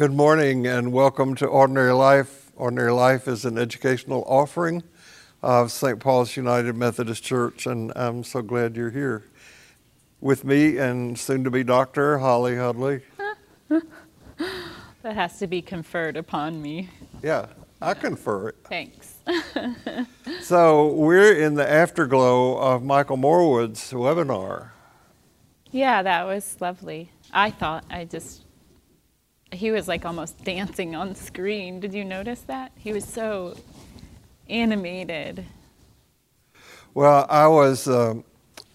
Good morning and welcome to Ordinary Life. Ordinary Life is an educational offering of St. Paul's United Methodist Church, and I'm so glad you're here with me and soon to be Dr. Holly Hudley. That has to be conferred upon me. Yeah, I confer it. Thanks. So, we're in the afterglow of Michael Morwood's webinar. Yeah, that was lovely. I thought I just, he was like almost dancing on screen. Did you notice that? He was so animated. Well, I was, um,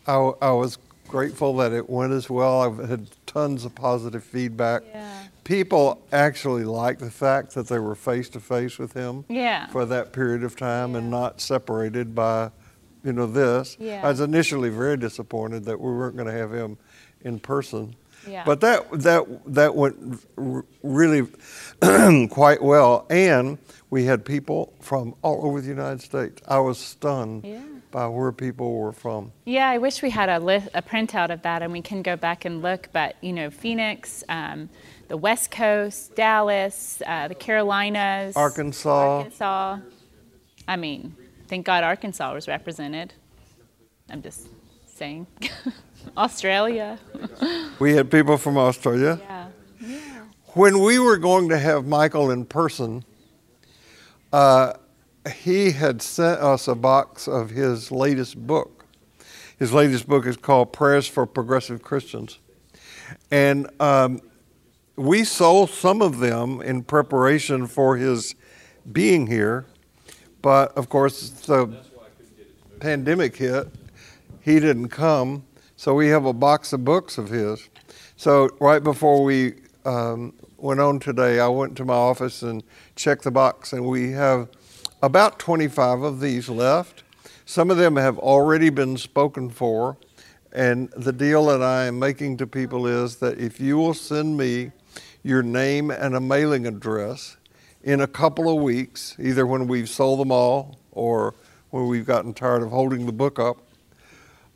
I, I was grateful that it went as well. I've had tons of positive feedback. Yeah. People actually liked the fact that they were face to face with him. Yeah. for that period of time and not separated by, you know, this. Yeah. I was initially very disappointed that we weren't going to have him in person. Yeah. But that that that went r- really quite well, and we had people from all over the United States. I was stunned Yeah. by where people were from. Yeah, I wish we had a, a printout of that and we can go back and look. But, you know, Phoenix, um, the West Coast, Dallas, uh, the Carolinas, Arkansas. Arkansas. I mean, thank God Arkansas was represented. I'm just saying. Australia. We had people from Australia. Yeah. Yeah. When we were going to have Michael in person, uh, he had sent us a box of his latest book. His latest book is called Prayers for Progressive Christians. And um, we sold some of them in preparation for his being here. But of course, the pandemic hit, he didn't come. So we have a box of books of his. So right before we um, went on today, I went to my office and checked the box, and we have about 25 of these left. Some of them have already been spoken for, and the deal that I am making to people is that if you will send me your name and a mailing address in a couple of weeks, either when we've sold them all or when we've gotten tired of holding the book up,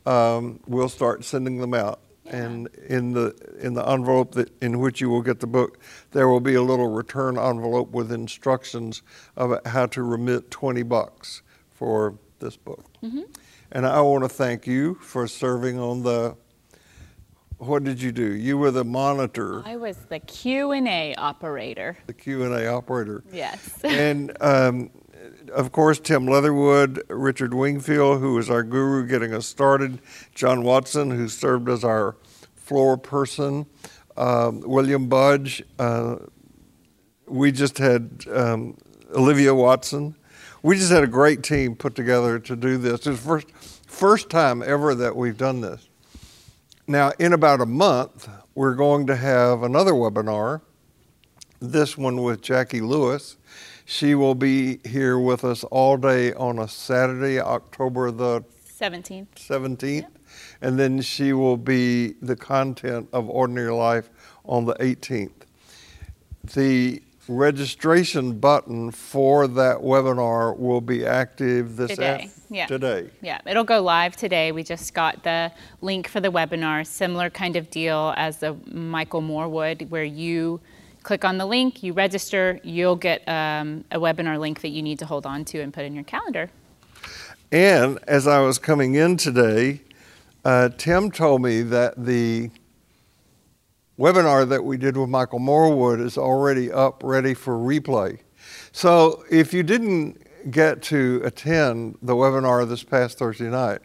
um, we'll start sending them out. And in the in the envelope that in which you will get the book, there will be a little return envelope with instructions about how to remit twenty bucks for this book. And I want to thank you for serving on the. What did you do? You were the monitor, I was the Q and A operator. the Q and A operator. Yes. and um, of course, Tim Leatherwood, Richard Wingfield, who was our guru getting us started, John Watson, who served as our floor person, um, William Budge. Uh, we just had um, Olivia Watson. We just had a great team put together to do this. It's first, first time ever that we've done this. Now, in about a month, we're going to have another webinar this one with Jackie Lewis. She will be here with us all day on a Saturday, October the 17th. 17th. And then she will be the content of Ordinary Life on the 18th. The registration button for that webinar will be active this Today, af- yeah. today. Yeah, it'll go live today. We just got the link for the webinar, similar kind of deal as the Michael Morwood, where you click on the link, you register, you'll get um, a webinar link that you need to hold on to and put in your calendar. And as I was coming in today, uh, Tim told me that the webinar that we did with Michael Morwood is already up, ready for replay. So if you didn't get to attend the webinar this past Thursday night,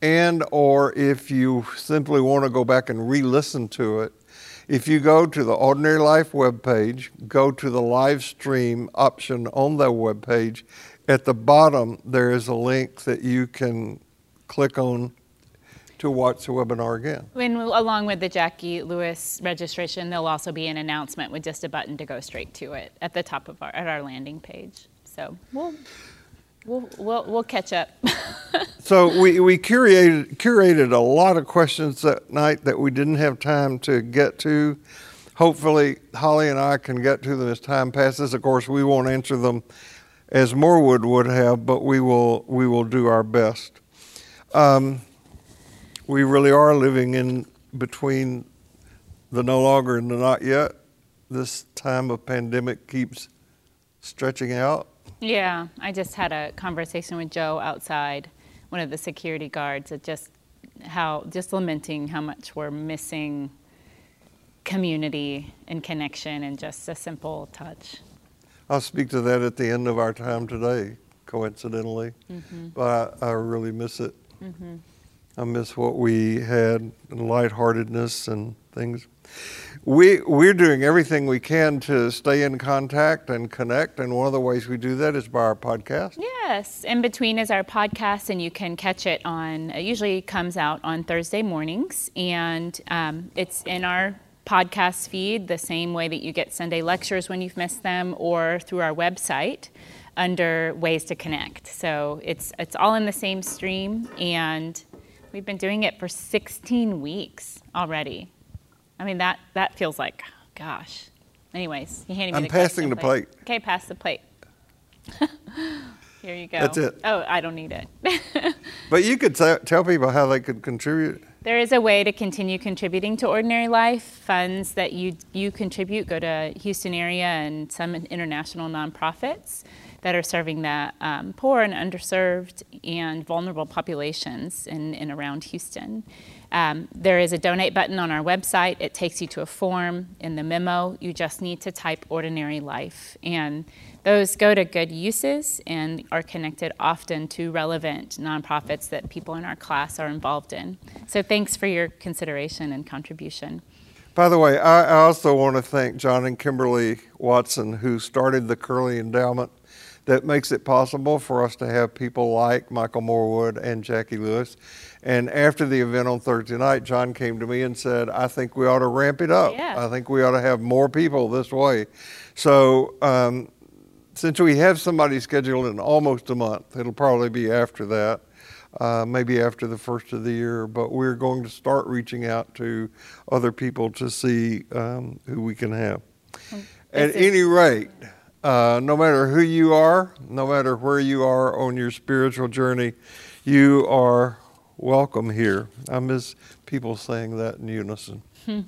and or if you simply want to go back and re-listen to it, if you go to the Ordinary Life webpage, go to the live stream option on that webpage, at the bottom there is a link that you can click on to watch the webinar again. When, along with the Jackie Lewis registration, there'll also be an announcement with just a button to go straight to it at the top of our at our landing page. So we'll we'll we'll, we'll catch up. So we, we curated curated a lot of questions that night that we didn't have time to get to. Hopefully, Holly and I can get to them as time passes. Of course, we won't answer them as Morwood would have, but we will we will do our best. Um, we really are living in between the no longer and the not yet. this time of pandemic keeps stretching out? Yeah, I just had a conversation with Joe outside, one of the security guards, at just how, just lamenting how much we're missing community and connection and just a simple touch. I'll speak to that at the end of our time today, coincidentally, mm-hmm. but I, I, really miss it. Mm-hmm. I miss what we had and lightheartedness and things. We we're doing everything we can to stay in contact and connect, and one of the ways we do that is by our podcast. Yes, in between is our podcast, and you can catch it on. It usually comes out on Thursday mornings, and um, it's in our podcast feed the same way that you get Sunday lectures when you've missed them, or through our website under ways to connect. So it's it's all in the same stream, and we've been doing it for 16 weeks already. I mean that that feels like gosh. Anyways, you handed me I'm the passing the plate. plate. Okay, pass the plate. Here you go. That's it. Oh, I don't need it. but you could t- tell people how they could contribute. There is a way to continue contributing to Ordinary Life. Funds that you you contribute go to Houston area and some international nonprofits that are serving the um, poor and underserved and vulnerable populations in and around Houston. Um, there is a donate button on our website. It takes you to a form. In the memo, you just need to type ordinary life. And those go to good uses and are connected often to relevant nonprofits that people in our class are involved in. So thanks for your consideration and contribution. By the way, I also want to thank John and Kimberly Watson, who started the Curly Endowment that makes it possible for us to have people like Michael Morwood and Jackie Lewis. And after the event on Thursday night, John came to me and said, I think we ought to ramp it up. Yeah. I think we ought to have more people this way. So, um, since we have somebody scheduled in almost a month, it'll probably be after that. Uh, maybe after the first of the year, but we're going to start reaching out to other people to see um, who we can have. At any rate, uh, no matter who you are, no matter where you are on your spiritual journey, you are welcome here. I miss people saying that in unison. Hmm.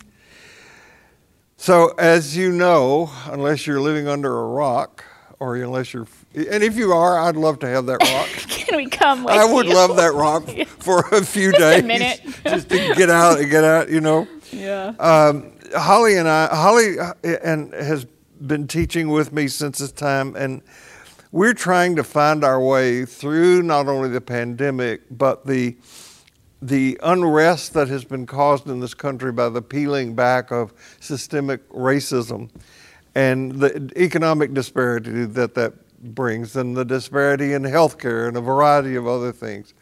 So, as you know, unless you're living under a rock, or unless you're, and if you are, I'd love to have that rock. Can we come? I would you? love that rock for a few just days, a minute. just to get out and get out. You know. Yeah. Um, Holly and I, Holly uh, and has been teaching with me since this time, and we're trying to find our way through not only the pandemic but the the unrest that has been caused in this country by the peeling back of systemic racism and the economic disparity that that brings and the disparity in healthcare and a variety of other things.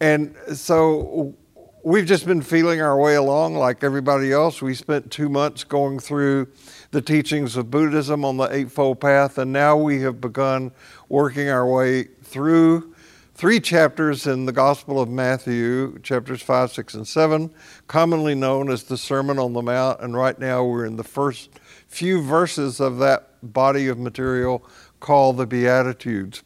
And so we've just been feeling our way along like everybody else. We spent two months going through the teachings of Buddhism on the Eightfold Path, and now we have begun working our way through three chapters in the Gospel of Matthew, chapters 5, 6, and 7, commonly known as the Sermon on the Mount. And right now we're in the first few verses of that body of material called the Beatitudes.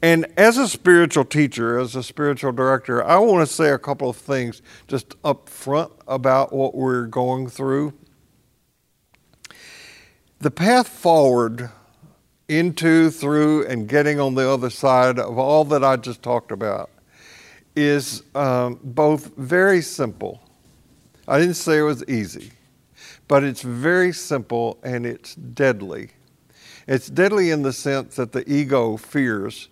And as a spiritual teacher, as a spiritual director, I want to say a couple of things just up front about what we're going through. The path forward into, through, and getting on the other side of all that I just talked about is um, both very simple. I didn't say it was easy, but it's very simple and it's deadly. It's deadly in the sense that the ego fears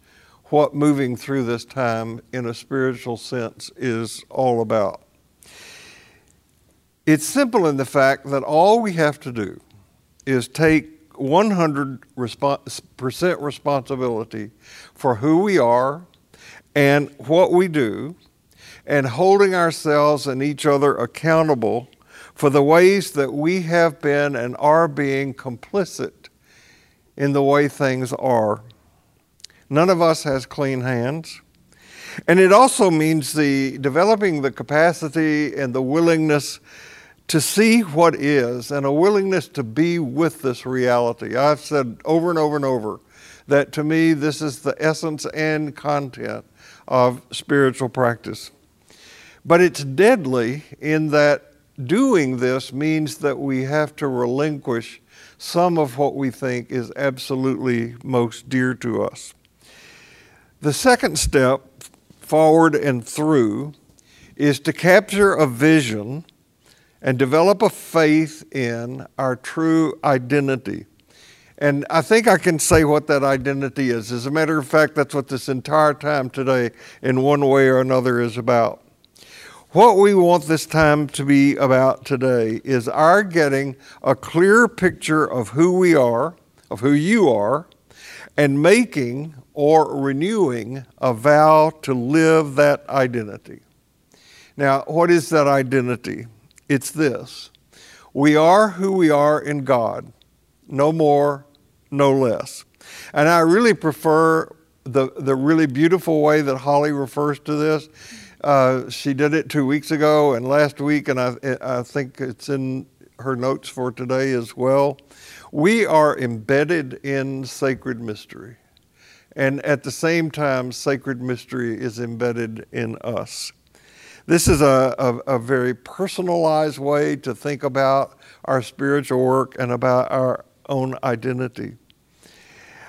what moving through this time in a spiritual sense is all about. It's simple in the fact that all we have to do is take 100% responsibility for who we are and what we do, and holding ourselves and each other accountable for the ways that we have been and are being complicit in the way things are. None of us has clean hands. And it also means the developing the capacity and the willingness to see what is and a willingness to be with this reality. I've said over and over and over that to me, this is the essence and content of spiritual practice. But it's deadly in that doing this means that we have to relinquish some of what we think is absolutely most dear to us. The second step, forward and through, is to capture a vision and develop a faith in our true identity. And I think I can say what that identity is. As a matter of fact, that's what this entire time today, in one way or another, is about. What we want this time to be about today is our getting a clear picture of who we are, of who you are, and making or renewing a vow to live that identity. Now, what is that identity? It's this we are who we are in God, no more, no less. And I really prefer the, the really beautiful way that Holly refers to this. Uh, she did it two weeks ago and last week, and I, I think it's in her notes for today as well. We are embedded in sacred mystery. And at the same time, sacred mystery is embedded in us. This is a, a, a, very personalized way to think about our spiritual work and about our own identity.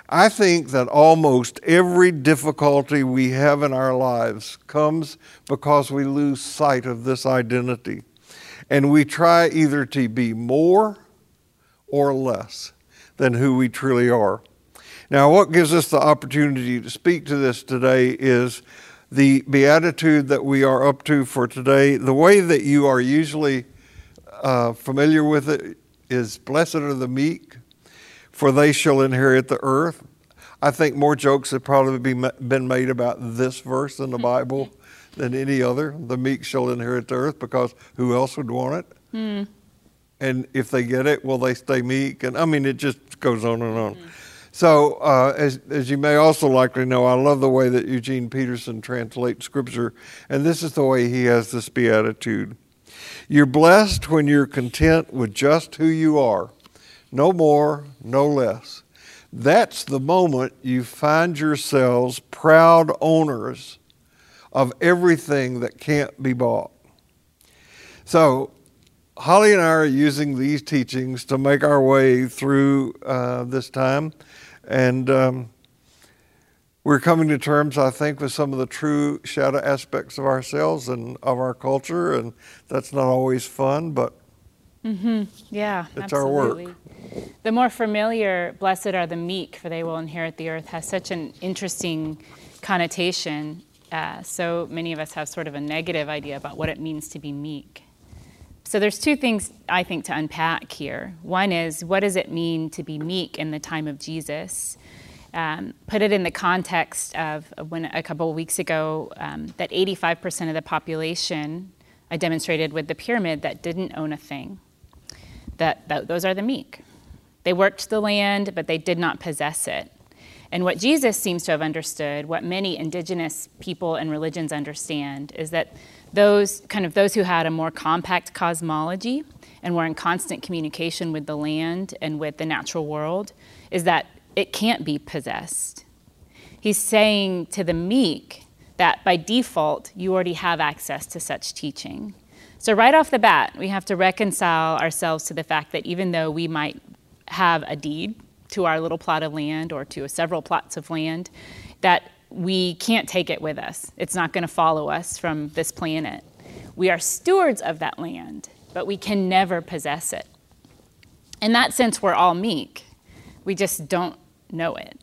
I think that almost every difficulty we have in our lives comes because we lose sight of this identity. And we try either to be more or less than who we truly are. Now, what gives us the opportunity to speak to this today is the beatitude that we are up to for today, the way that you are usually uh, familiar with it is Blessed are the meek, for they shall inherit the earth. I think more jokes have probably been made about this verse in the Bible than any other. The meek shall inherit the earth because who else would want it? Mm. And if they get it, will they stay meek? And I mean, it just goes on and on. Mm. So, uh, as, as you may also likely know, I love the way that Eugene Peterson translates Scripture, and this is the way he has this beatitude. You're blessed when you're content with just who you are, no more, no less. That's the moment you find yourselves proud owners of everything that can't be bought. So, Holly and I are using these teachings to make our way through uh, this time. And um, we're coming to terms, I think, with some of the true shadow aspects of ourselves and of our culture, and that's not always fun, but mm-hmm. yeah, it's absolutely. our work. The more familiar, blessed are the meek, for they will inherit the earth, has such an interesting connotation. Uh, so many of us have sort of a negative idea about what it means to be meek. So there's two things I think to unpack here. One is what does it mean to be meek in the time of Jesus? Um, put it in the context of when a couple of weeks ago um, that 85% of the population I demonstrated with the pyramid that didn't own a thing. That, that those are the meek. They worked the land, but they did not possess it. And what Jesus seems to have understood, what many indigenous people and religions understand, is that those kind of those who had a more compact cosmology and were in constant communication with the land and with the natural world is that it can't be possessed. He's saying to the meek that by default you already have access to such teaching. So, right off the bat, we have to reconcile ourselves to the fact that even though we might have a deed to our little plot of land or to several plots of land, that we can't take it with us. It's not going to follow us from this planet. We are stewards of that land, but we can never possess it. In that sense, we're all meek. We just don't know it.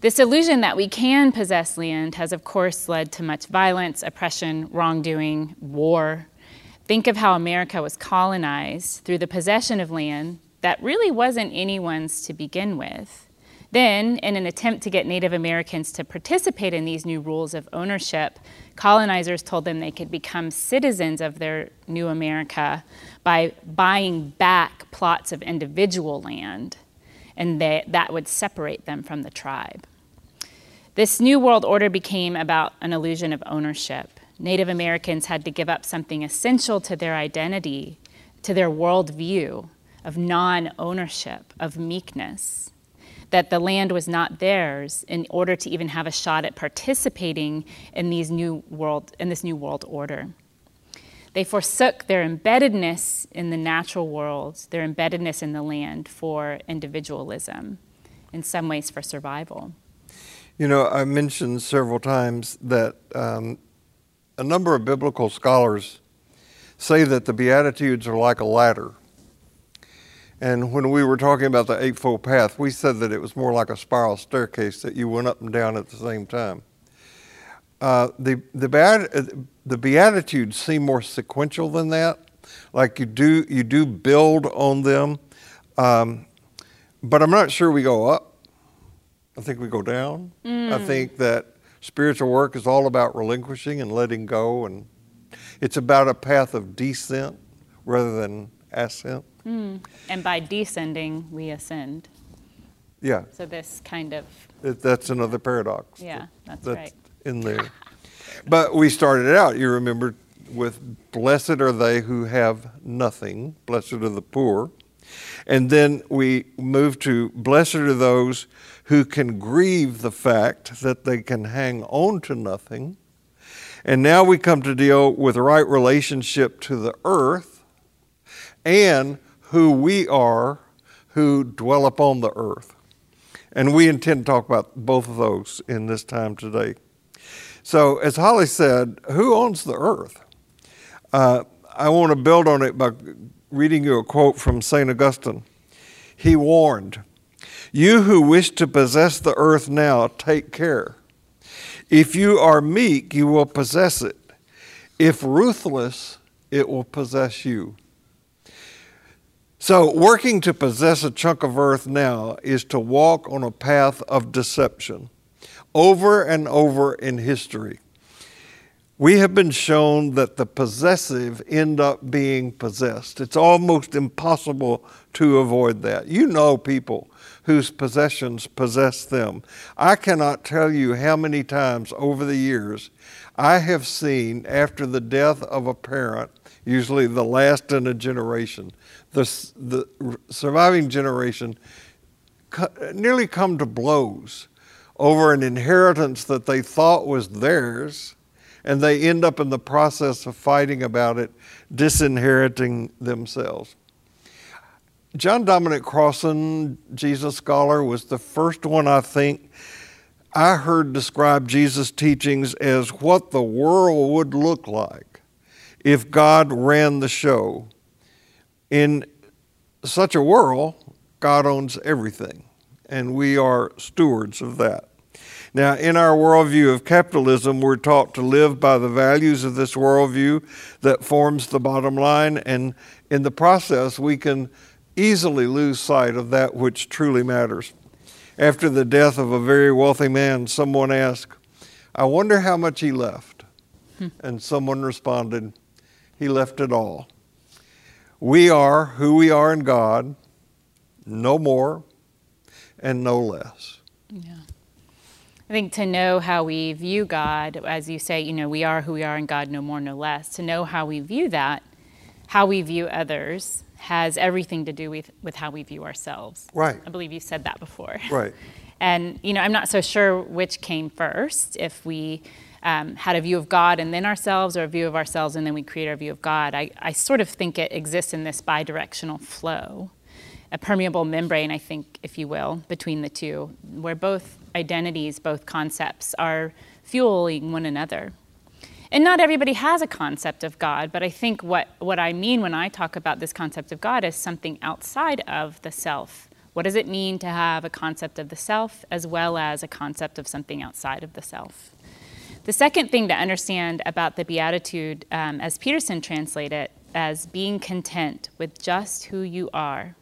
This illusion that we can possess land has, of course, led to much violence, oppression, wrongdoing, war. Think of how America was colonized through the possession of land that really wasn't anyone's to begin with. Then, in an attempt to get Native Americans to participate in these new rules of ownership, colonizers told them they could become citizens of their new America by buying back plots of individual land, and they, that would separate them from the tribe. This New World Order became about an illusion of ownership. Native Americans had to give up something essential to their identity, to their worldview of non ownership, of meekness that the land was not theirs in order to even have a shot at participating in these new world in this new world order. They forsook their embeddedness in the natural world, their embeddedness in the land for individualism, in some ways for survival. You know, I mentioned several times that um, a number of biblical scholars say that the Beatitudes are like a ladder. And when we were talking about the Eightfold Path, we said that it was more like a spiral staircase that you went up and down at the same time. Uh, the, the, Beat- the Beatitudes seem more sequential than that. Like you do, you do build on them. Um, but I'm not sure we go up. I think we go down. Mm. I think that spiritual work is all about relinquishing and letting go, and it's about a path of descent rather than ascent. Mm. And by descending, we ascend. Yeah. So this kind of. It, that's another paradox. Yeah, that's, that's right. In there. but we started out, you remember, with blessed are they who have nothing, blessed are the poor. And then we move to blessed are those who can grieve the fact that they can hang on to nothing. And now we come to deal with right relationship to the earth and who we are who dwell upon the earth. And we intend to talk about both of those in this time today. So, as Holly said, who owns the earth? Uh, I want to build on it by reading you a quote from St. Augustine. He warned, You who wish to possess the earth now, take care. If you are meek, you will possess it. If ruthless, it will possess you. So, working to possess a chunk of earth now is to walk on a path of deception over and over in history. We have been shown that the possessive end up being possessed. It's almost impossible to avoid that. You know people whose possessions possess them. I cannot tell you how many times over the years I have seen, after the death of a parent, usually the last in a generation, the, the surviving generation nearly come to blows over an inheritance that they thought was theirs and they end up in the process of fighting about it, disinheriting themselves. John Dominic Crossan, Jesus scholar, was the first one I think I heard describe Jesus' teachings as what the world would look like if God ran the show. In such a world, God owns everything, and we are stewards of that. Now, in our worldview of capitalism, we're taught to live by the values of this worldview that forms the bottom line, and in the process, we can easily lose sight of that which truly matters. After the death of a very wealthy man, someone asked, I wonder how much he left. Hmm. And someone responded, He left it all. We are who we are in God, no more and no less. Yeah. I think to know how we view God, as you say, you know, we are who we are in God, no more, no less, to know how we view that, how we view others, has everything to do with, with how we view ourselves. Right. I believe you said that before. Right. And, you know, I'm not so sure which came first, if we um, had a view of God and then ourselves, or a view of ourselves and then we create our view of God. I, I sort of think it exists in this bi directional flow a permeable membrane, I think, if you will, between the two, where both identities, both concepts are fueling one another. And not everybody has a concept of God, but I think what, what I mean when I talk about this concept of God is something outside of the self. What does it mean to have a concept of the self as well as a concept of something outside of the self? The second thing to understand about the Beatitude, um, as Peterson translated it, as being content with just who you are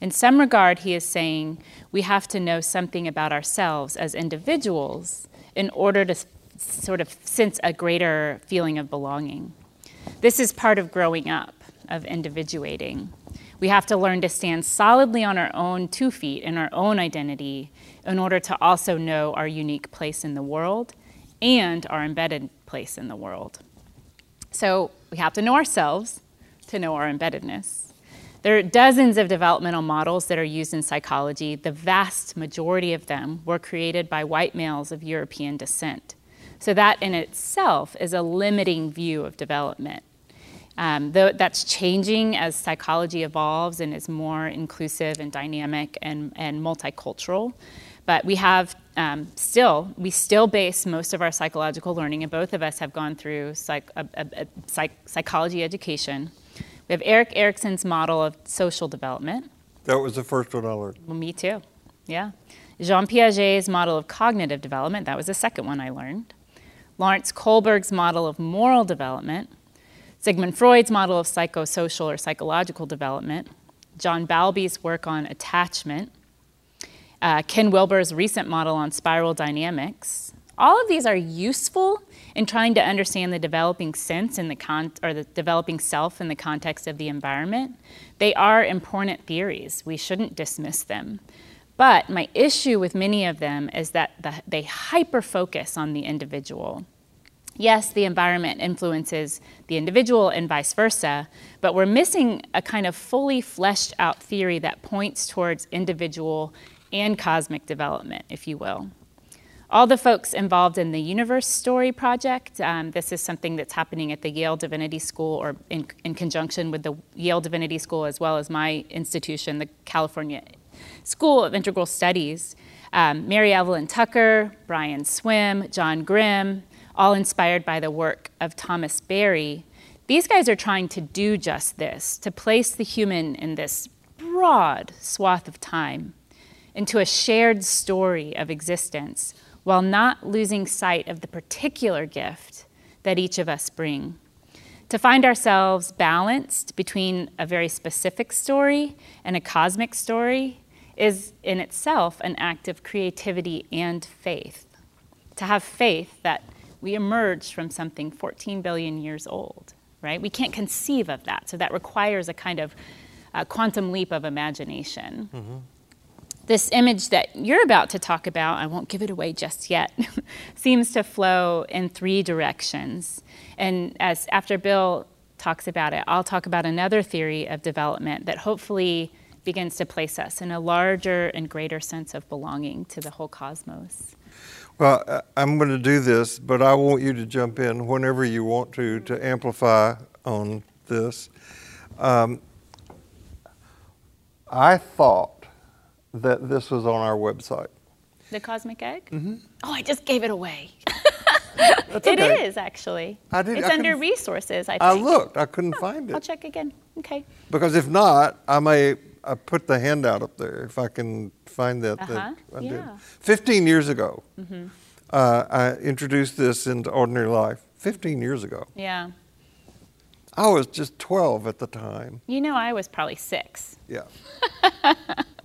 in some regard, he is saying we have to know something about ourselves as individuals in order to sort of sense a greater feeling of belonging. This is part of growing up, of individuating. We have to learn to stand solidly on our own two feet in our own identity in order to also know our unique place in the world and our embedded place in the world. So we have to know ourselves to know our embeddedness. There are dozens of developmental models that are used in psychology. The vast majority of them were created by white males of European descent. So, that in itself is a limiting view of development. Um, though that's changing as psychology evolves and is more inclusive and dynamic and, and multicultural. But we have um, still, we still base most of our psychological learning, and both of us have gone through psych, a, a, a psych, psychology education. We have Erik Erikson's model of social development. That was the first one I learned. Well, me too. Yeah. Jean Piaget's model of cognitive development. That was the second one I learned. Lawrence Kohlberg's model of moral development. Sigmund Freud's model of psychosocial or psychological development. John Bowlby's work on attachment uh, Ken Wilber's recent model on spiral dynamics. All of these are useful in trying to understand the developing sense in the con- or the developing self in the context of the environment. They are important theories. We shouldn't dismiss them. But my issue with many of them is that the, they hyper focus on the individual. Yes, the environment influences the individual and vice versa, but we're missing a kind of fully fleshed out theory that points towards individual and cosmic development, if you will. All the folks involved in the Universe Story Project, um, this is something that's happening at the Yale Divinity School or in, in conjunction with the Yale Divinity School, as well as my institution, the California School of Integral Studies. Um, Mary Evelyn Tucker, Brian Swimme, John Grim, all inspired by the work of Thomas Berry. These guys are trying to do just this, to place the human in this broad swath of time into a shared story of existence while not losing sight of the particular gift that each of us bring. To find ourselves balanced between a very specific story and a cosmic story is in itself an act of creativity and faith. To have faith that we emerged from something 14 billion years old, right? We can't conceive of that. So that requires a kind of uh, quantum leap of imagination. Mm-hmm this image that you're about to talk about, I won't give it away just yet, seems to flow in three directions. And as after Bill talks about it, I'll talk about another theory of development that hopefully begins to place us in a larger and greater sense of belonging to the whole cosmos. Well, I'm going to do this, but I want you to jump in whenever you want to to amplify on this. Um, I thought that this was on our website. The Cosmic Egg? Mm-hmm. Oh, I just gave it away. That's It okay. is actually. I did- It's I under resources, I think. I looked, I couldn't find it. I'll check again. Okay. Because if not, I may I put the handout up there if I can find that. Uh-huh, that I yeah. Mm-hmm. 15 years ago, uh, I introduced this into ordinary life. 15 years ago. Yeah. I was just 12 at the time. You know, I was probably six. Yeah.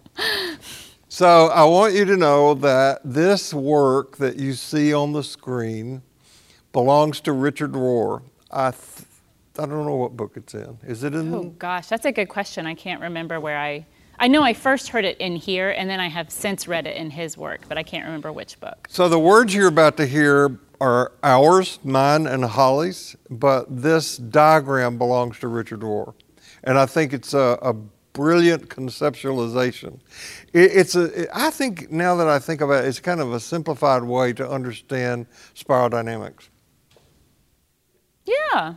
so I want you to know that this work that you see on the screen belongs to Richard Rohr. I, th- I don't know what book it's in. Is it in? Oh gosh, that's a good question. I can't remember where I. I know I first heard it in here, and then I have since read it in his work, but I can't remember which book. So the words you're about to hear are ours, mine, and Holly's, but this diagram belongs to Richard Rohr. And I think it's a, a brilliant conceptualization. It, it's a, I think now that I think about it, it's kind of a simplified way to understand spiral dynamics. Yeah.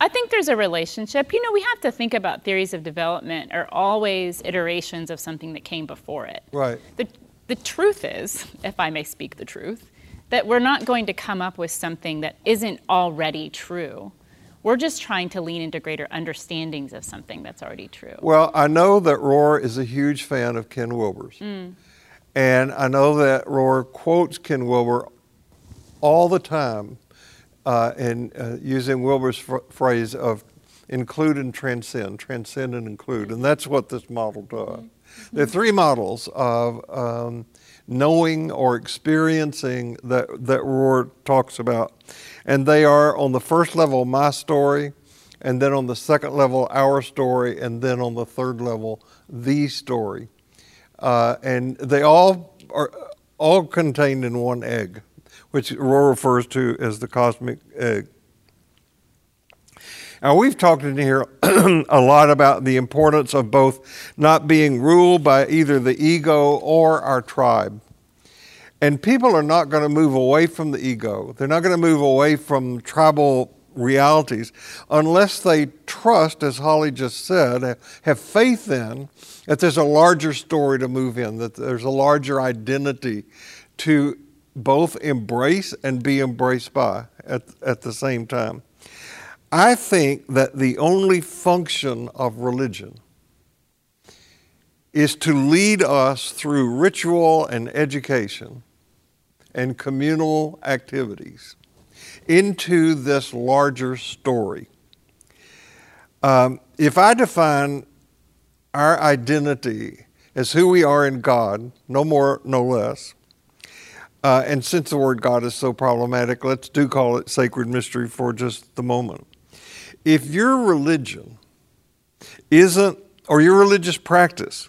I think there's a relationship. You know, we have to think about theories of development are always iterations of something that came before it. Right. The, the truth is, if I may speak the truth, that we're not going to come up with something that isn't already true. We're just trying to lean into greater understandings of something that's already true. Well, I know that Rohr is a huge fan of Ken Wilber's. And I know that Rohr quotes Ken Wilber all the time uh, in uh, using Wilber's fr- phrase of include and transcend, transcend and include. And that's what this model does. There are three models of um, knowing or experiencing that, that Rohr talks about. And they are on the first level, my story, and then on the second level, our story, and then on the third level, the story. Uh, and they all are all contained in one egg, which Rohr refers to as the cosmic egg. Now, we've talked in here a lot about the importance of both not being ruled by either the ego or our tribe. And people are not going to move away from the ego. They're not going to move away from tribal realities unless they trust, as Holly just said, have faith in that there's a larger story to move in, that there's a larger identity to both embrace and be embraced by at, at the same time. I think that the only function of religion is to lead us through ritual and education and communal activities into this larger story. Um, if I define our identity as who we are in God, no more, no less, uh, and since the word God is so problematic, let's do call it sacred mystery for just the moment. If your religion isn't, or your religious practice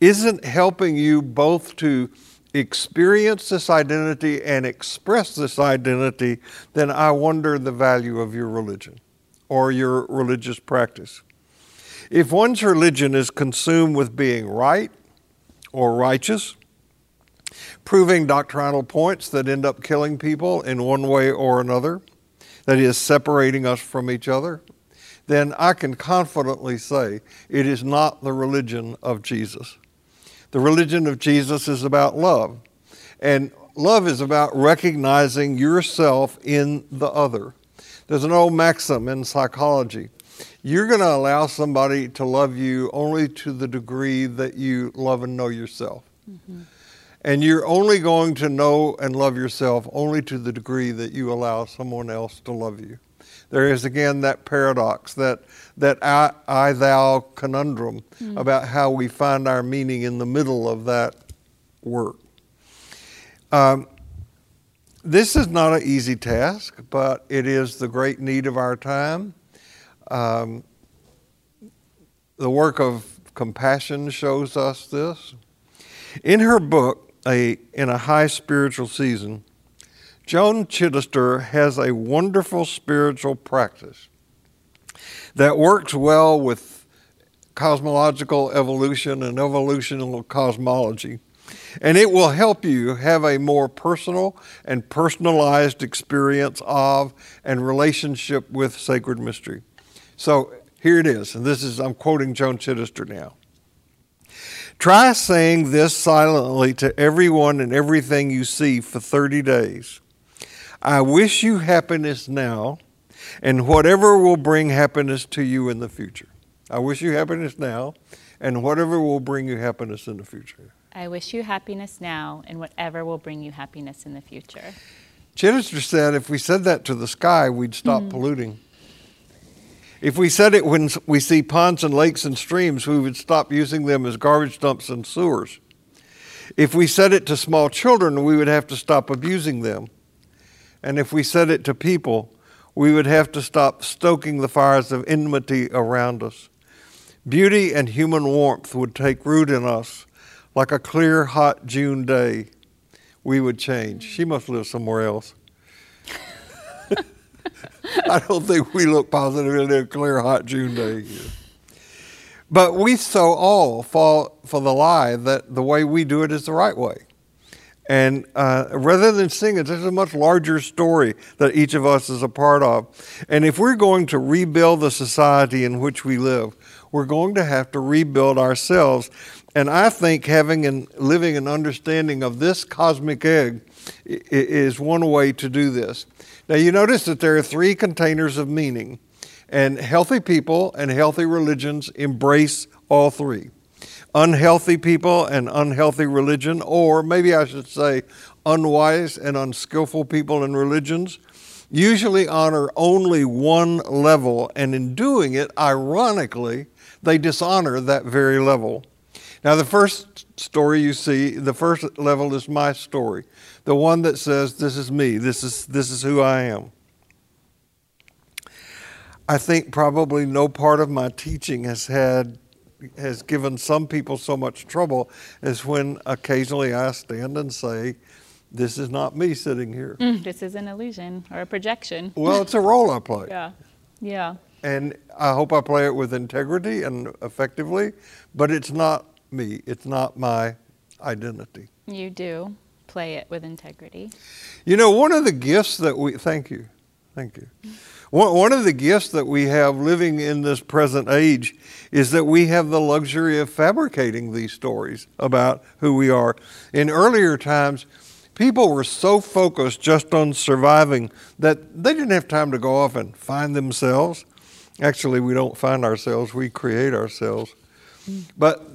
isn't helping you both to experience this identity and express this identity, then I wonder the value of your religion or your religious practice. If one's religion is consumed with being right or righteous, proving doctrinal points that end up killing people in one way or another, that is, separating us from each other, then I can confidently say it is not the religion of Jesus. The religion of Jesus is about love. And love is about recognizing yourself in the other. There's an old maxim in psychology you're going to allow somebody to love you only to the degree that you love and know yourself. Mm-hmm. And you're only going to know and love yourself only to the degree that you allow someone else to love you. There is again that paradox, that that I, I thou conundrum mm. about how we find our meaning in the middle of that work. Um, this is not an easy task, but it is the great need of our time. Um, the work of compassion shows us this. In her book, a, In a High Spiritual Season, Joan Chittister has a wonderful spiritual practice that works well with cosmological evolution and evolutional cosmology. And it will help you have a more personal and personalized experience of and relationship with sacred mystery. So here it is, and this is, I'm quoting Joan Chittister now. Try saying this silently to everyone and everything you see for 30 days. I wish you happiness now and whatever will bring happiness to you in the future. I wish you happiness now and whatever will bring you happiness in the future. I wish you happiness now and whatever will bring you happiness in the future. Chittister said if we said that to the sky, we'd stop mm. polluting. If we said it when we see ponds and lakes and streams, we would stop using them as garbage dumps and sewers. If we said it to small children, we would have to stop abusing them. And if we said it to people, we would have to stop stoking the fires of enmity around us. Beauty and human warmth would take root in us like a clear, hot June day. We would change. She must live somewhere else. I don't think we look positive in a clear, hot June day here. But we so all fall for the lie that the way we do it is the right way. And uh, rather than sing it, there's a much larger story that each of us is a part of. And if we're going to rebuild the society in which we live, we're going to have to rebuild ourselves. And I think having and living an understanding of this cosmic egg is one way to do this. Now, you notice that there are three containers of meaning, and healthy people and healthy religions embrace all three unhealthy people and unhealthy religion, or maybe I should say unwise and unskillful people and religions, usually honor only one level, and in doing it, ironically, they dishonor that very level. Now, the first story you see, the first level is my story, the one that says, This is me, this is, this is who I am. I think probably no part of my teaching has had has given some people so much trouble as when occasionally I stand and say, This is not me sitting here. Mm, this is an illusion or a projection. Well, it's a role I play. Yeah. Yeah. And I hope I play it with integrity and effectively, but it's not me. It's not my identity. You do play it with integrity. You know, one of the gifts that we, thank you. Thank you. One of the gifts that we have living in this present age is that we have the luxury of fabricating these stories about who we are. In earlier times, people were so focused just on surviving that they didn't have time to go off and find themselves. Actually, we don't find ourselves, we create ourselves. Mm. But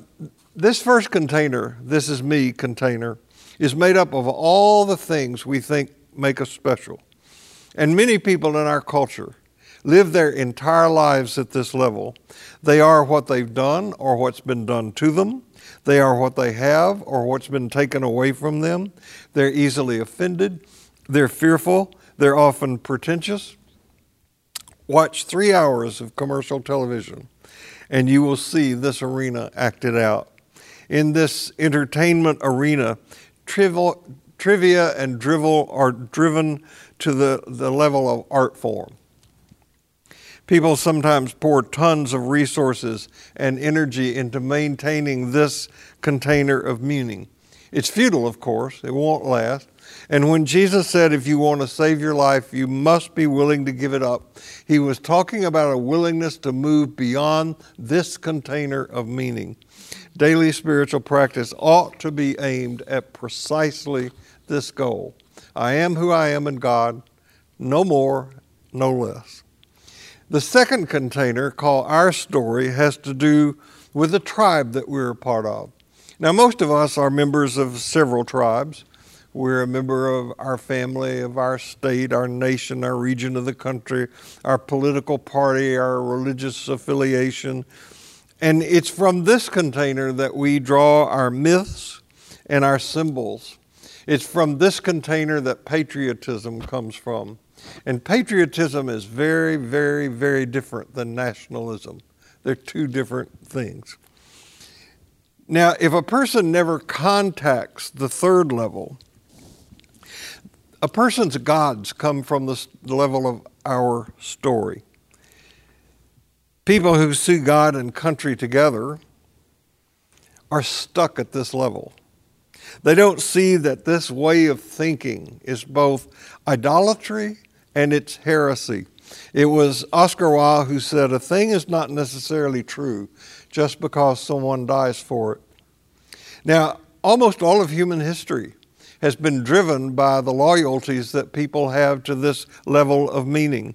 this first container, this is me container, is made up of all the things we think make us special. And many people in our culture live their entire lives at this level. They are what they've done or what's been done to them. They are what they have or what's been taken away from them. They're easily offended. They're fearful. They're often pretentious. Watch three hours of commercial television and you will see this arena acted out. In this entertainment arena, trivial, trivia and drivel are driven to the, the level of art form. People sometimes pour tons of resources and energy into maintaining this container of meaning. It's futile, of course, it won't last. And when Jesus said, if you want to save your life, you must be willing to give it up, he was talking about a willingness to move beyond this container of meaning. Daily spiritual practice ought to be aimed at precisely this goal I am who I am in God, no more, no less. The second container, called Our Story, has to do with the tribe that we're a part of. Now, most of us are members of several tribes. We're a member of our family, of our state, our nation, our region of the country, our political party, our religious affiliation. And it's from this container that we draw our myths and our symbols. It's from this container that patriotism comes from. And patriotism is very, very, very different than nationalism. They're two different things. Now, if a person never contacts the third level, a person's gods come from the level of our story. People who see God and country together are stuck at this level. They don't see that this way of thinking is both idolatry and it's heresy. It was Oscar Wilde who said, A thing is not necessarily true just because someone dies for it. Now, almost all of human history has been driven by the loyalties that people have to this level of meaning.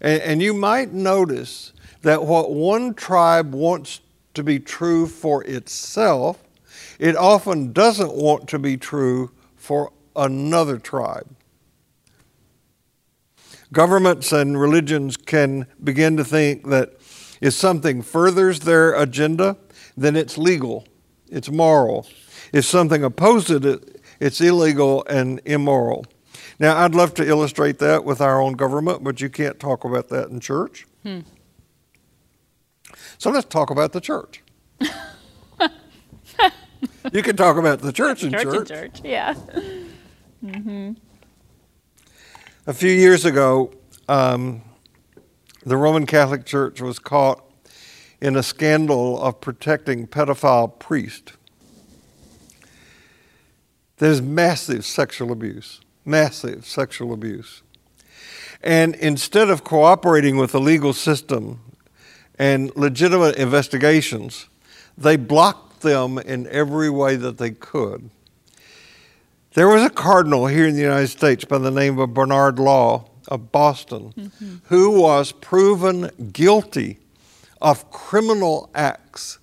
And, and you might notice that what one tribe wants to be true for itself, it often doesn't want to be true for another tribe. Governments and religions can begin to think that if something furthers their agenda, then it's legal, it's moral. If something opposes it, it's illegal and immoral. Now, I'd love to illustrate that with our own government, but you can't talk about that in church. Hmm. So let's talk about the church. you can talk about the church in church. Church, church. yeah. Mm-hmm. A few years ago, um, the Roman Catholic Church was caught in a scandal of protecting pedophile priests. There's massive sexual abuse, massive sexual abuse. And instead of cooperating with the legal system and legitimate investigations, they blocked them in every way that they could. There was a cardinal here in the United States by the name of Bernard Law of Boston mm-hmm. who was proven guilty of criminal acts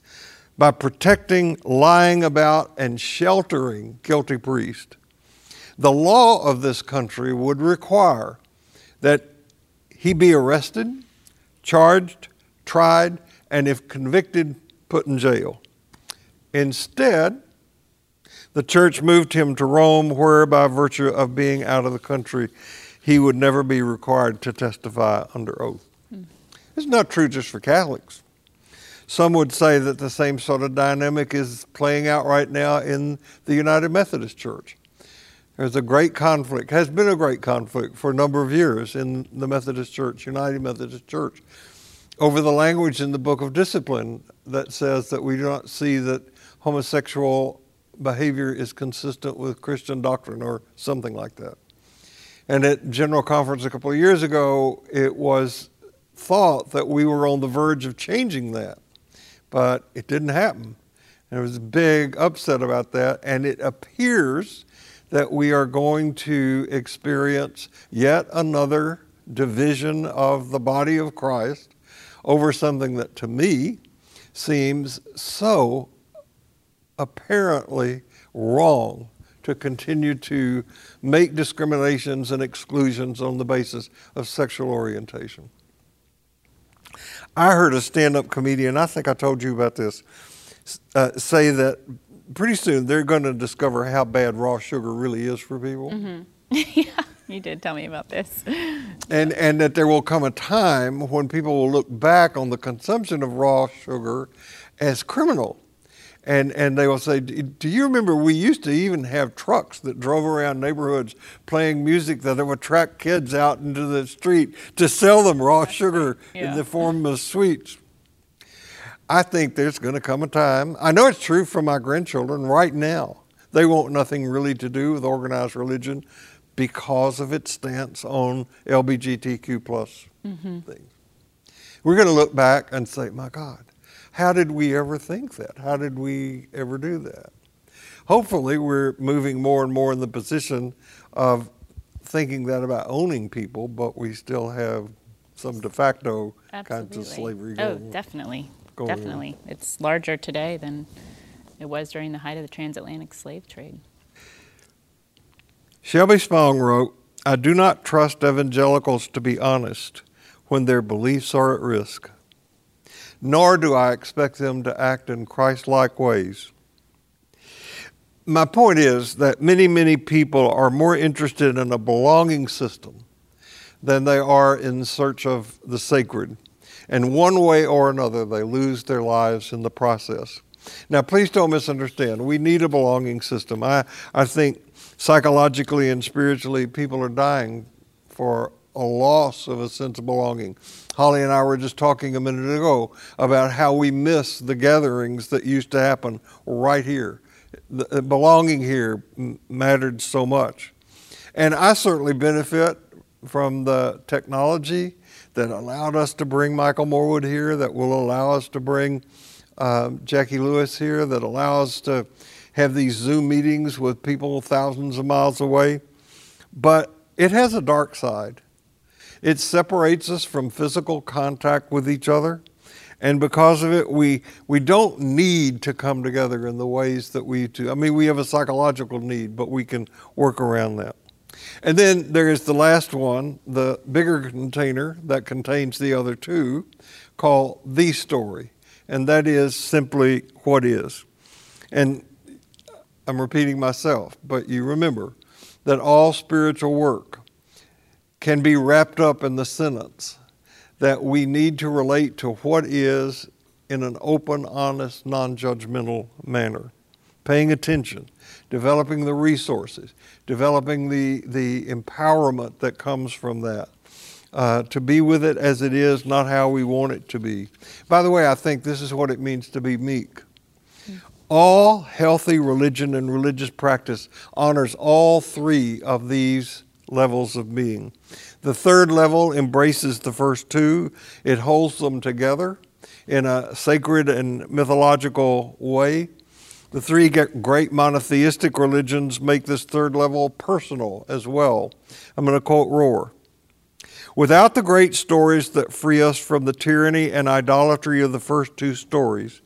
by protecting, lying about, and sheltering guilty priests. The law of this country would require that he be arrested, charged, tried, and if convicted, put in jail. Instead, the church moved him to Rome, where, by virtue of being out of the country, he would never be required to testify under oath. Mm. It's not true just for Catholics. Some would say that the same sort of dynamic is playing out right now in the United Methodist Church. There's a great conflict, has been a great conflict for a number of years in the Methodist Church, United Methodist Church, over the language in the Book of Discipline that says that we do not see that homosexual behavior is consistent with Christian doctrine or something like that. And at General Conference a couple of years ago, it was thought that we were on the verge of changing that, but it didn't happen. And there was a big upset about that, and it appears that we are going to experience yet another division of the body of Christ over something that to me seems so apparently wrong to continue to make discriminations and exclusions on the basis of sexual orientation. I heard a stand up comedian, I think I told you about this, uh, say that pretty soon they're going to discover how bad raw sugar really is for people. Mm-hmm. yeah, you did tell me about this. And, and that there will come a time when people will look back on the consumption of raw sugar as criminal. And, and they will say, Do you remember we used to even have trucks that drove around neighborhoods playing music that would attract kids out into the street to sell them raw sugar yeah. in the form of sweets? I think there's going to come a time. I know it's true for my grandchildren right now. They want nothing really to do with organized religion because of its stance on LBGTQ plus mm-hmm. things. We're going to look back and say, my God, how did we ever think that? How did we ever do that? Hopefully, we're moving more and more in the position of thinking that about owning people, but we still have some de facto Absolutely. kinds of slavery oh, going Oh, definitely. Going definitely. On. It's larger today than it was during the height of the transatlantic slave trade. Shelby Spong wrote, I do not trust evangelicals to be honest when their beliefs are at risk, nor do I expect them to act in Christ like ways. My point is that many, many people are more interested in a belonging system than they are in search of the sacred. And one way or another, they lose their lives in the process. Now, please don't misunderstand. We need a belonging system. I, I think psychologically and spiritually, people are dying for a loss of a sense of belonging. Holly and I were just talking a minute ago about how we miss the gatherings that used to happen right here. The, belonging here mattered so much. And I certainly benefit from the technology that allowed us to bring Michael Morwood here, that will allow us to bring uh, Jackie Lewis here, that allows us to have these Zoom meetings with people thousands of miles away. But it has a dark side. It separates us from physical contact with each other. And because of it, we, we don't need to come together in the ways that we do. I mean, we have a psychological need, but we can work around that. And then there is the last one, the bigger container that contains the other two, called the story. And that is simply what is. And I'm repeating myself, but you remember that all spiritual work can be wrapped up in the sentence that we need to relate to what is in an open, honest, non judgmental manner. Paying attention, developing the resources, developing the, the empowerment that comes from that. Uh, to be with it as it is, not how we want it to be. By the way, I think this is what it means to be meek. All healthy religion and religious practice honors all three of these levels of being. The third level embraces the first two, it holds them together in a sacred and mythological way. The three great monotheistic religions make this third level personal as well. I'm going to quote Rohr. Without the great stories that free us from the tyranny and idolatry of the first two stories,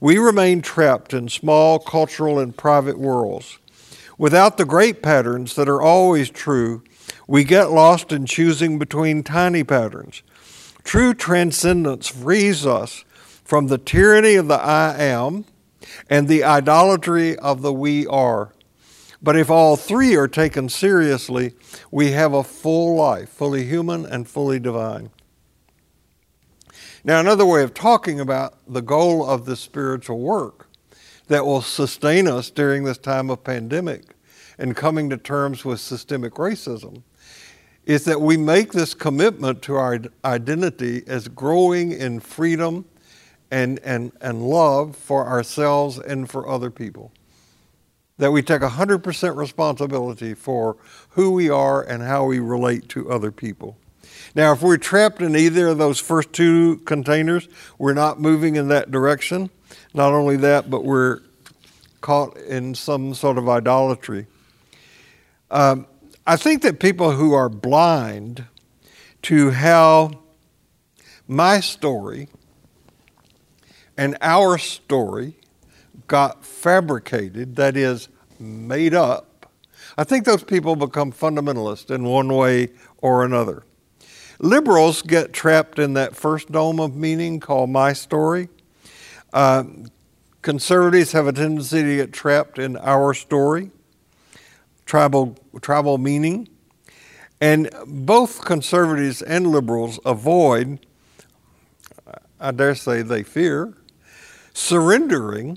we remain trapped in small cultural and private worlds. Without the great patterns that are always true, we get lost in choosing between tiny patterns. True transcendence frees us from the tyranny of the I am and the idolatry of the we are. But if all three are taken seriously, we have a full life, fully human and fully divine. Now, another way of talking about the goal of this spiritual work that will sustain us during this time of pandemic and coming to terms with systemic racism is that we make this commitment to our identity as growing in freedom and, and, and love for ourselves and for other people. that we take 100% responsibility for who we are and how we relate to other people. Now, if we're trapped in either of those first two containers, we're not moving in that direction. Not only that, but we're caught in some sort of idolatry. Um, I think that people who are blind to how my story and our story got fabricated, that is, made up, I think those people become fundamentalist in one way or another. Liberals get trapped in that first dome of meaning called my story. Uh, conservatives have a tendency to get trapped in our story, tribal, tribal meaning. And both conservatives and liberals avoid, I dare say they fear, surrendering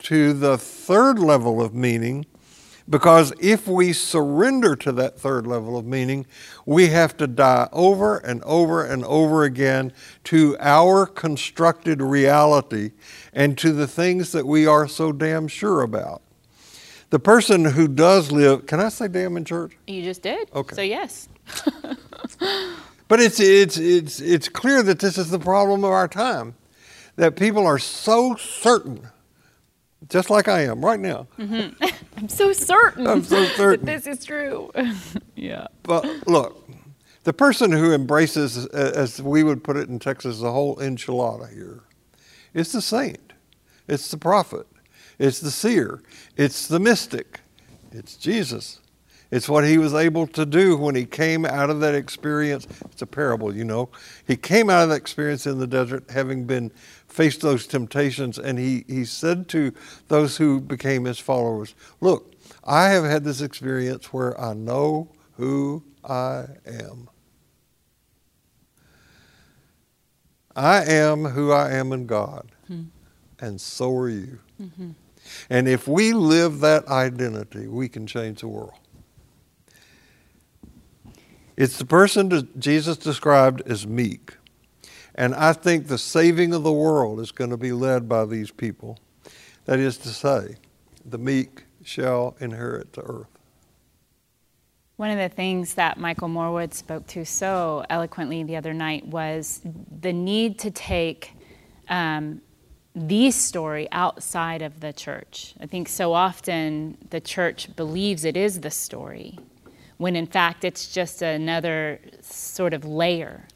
to the third level of meaning because if we surrender to that third level of meaning, we have to die over and over and over again to our constructed reality and to the things that we are so damn sure about. The person who does live, can I say damn in church? You just did. Okay. So, yes. but it's, it's, it's, it's clear that this is the problem of our time that people are so certain just like I am right now. Mm-hmm. I'm so certain. I'm so certain that this is true. yeah. But look, the person who embraces, as we would put it in Texas, the whole enchilada here, it's the saint, it's the prophet, it's the seer, it's the mystic, it's Jesus. It's what he was able to do when he came out of that experience. It's a parable, you know. He came out of that experience in the desert having been faced those temptations, and he, he said to those who became his followers, Look, I have had this experience where I know who I am. I am who I am in God, hmm. and so are you. Mm-hmm. And if we live that identity, we can change the world. It's the person Jesus described as meek. And I think the saving of the world is going to be led by these people. That is to say, the meek shall inherit the earth. One of the things that Michael Morwood spoke to so eloquently the other night was the need to take um, the story outside of the church. I think so often the church believes it is the story, when in fact it's just another sort of layer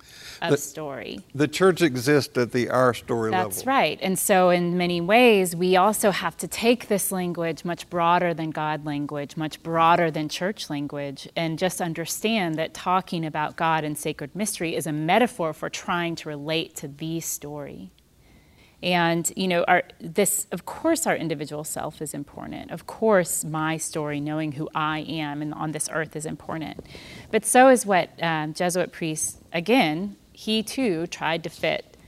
of the, story. The church exists at the our story That's level. That's right. And so, in many ways, we also have to take this language much broader than God language, much broader than church language, and just understand that talking about God and sacred mystery is a metaphor for trying to relate to the story. And you know, our, this, of course, our individual self is important. Of course, my story, knowing who I am and on this earth, is important. But so is what um, Jesuit priests, again, he too tried to fit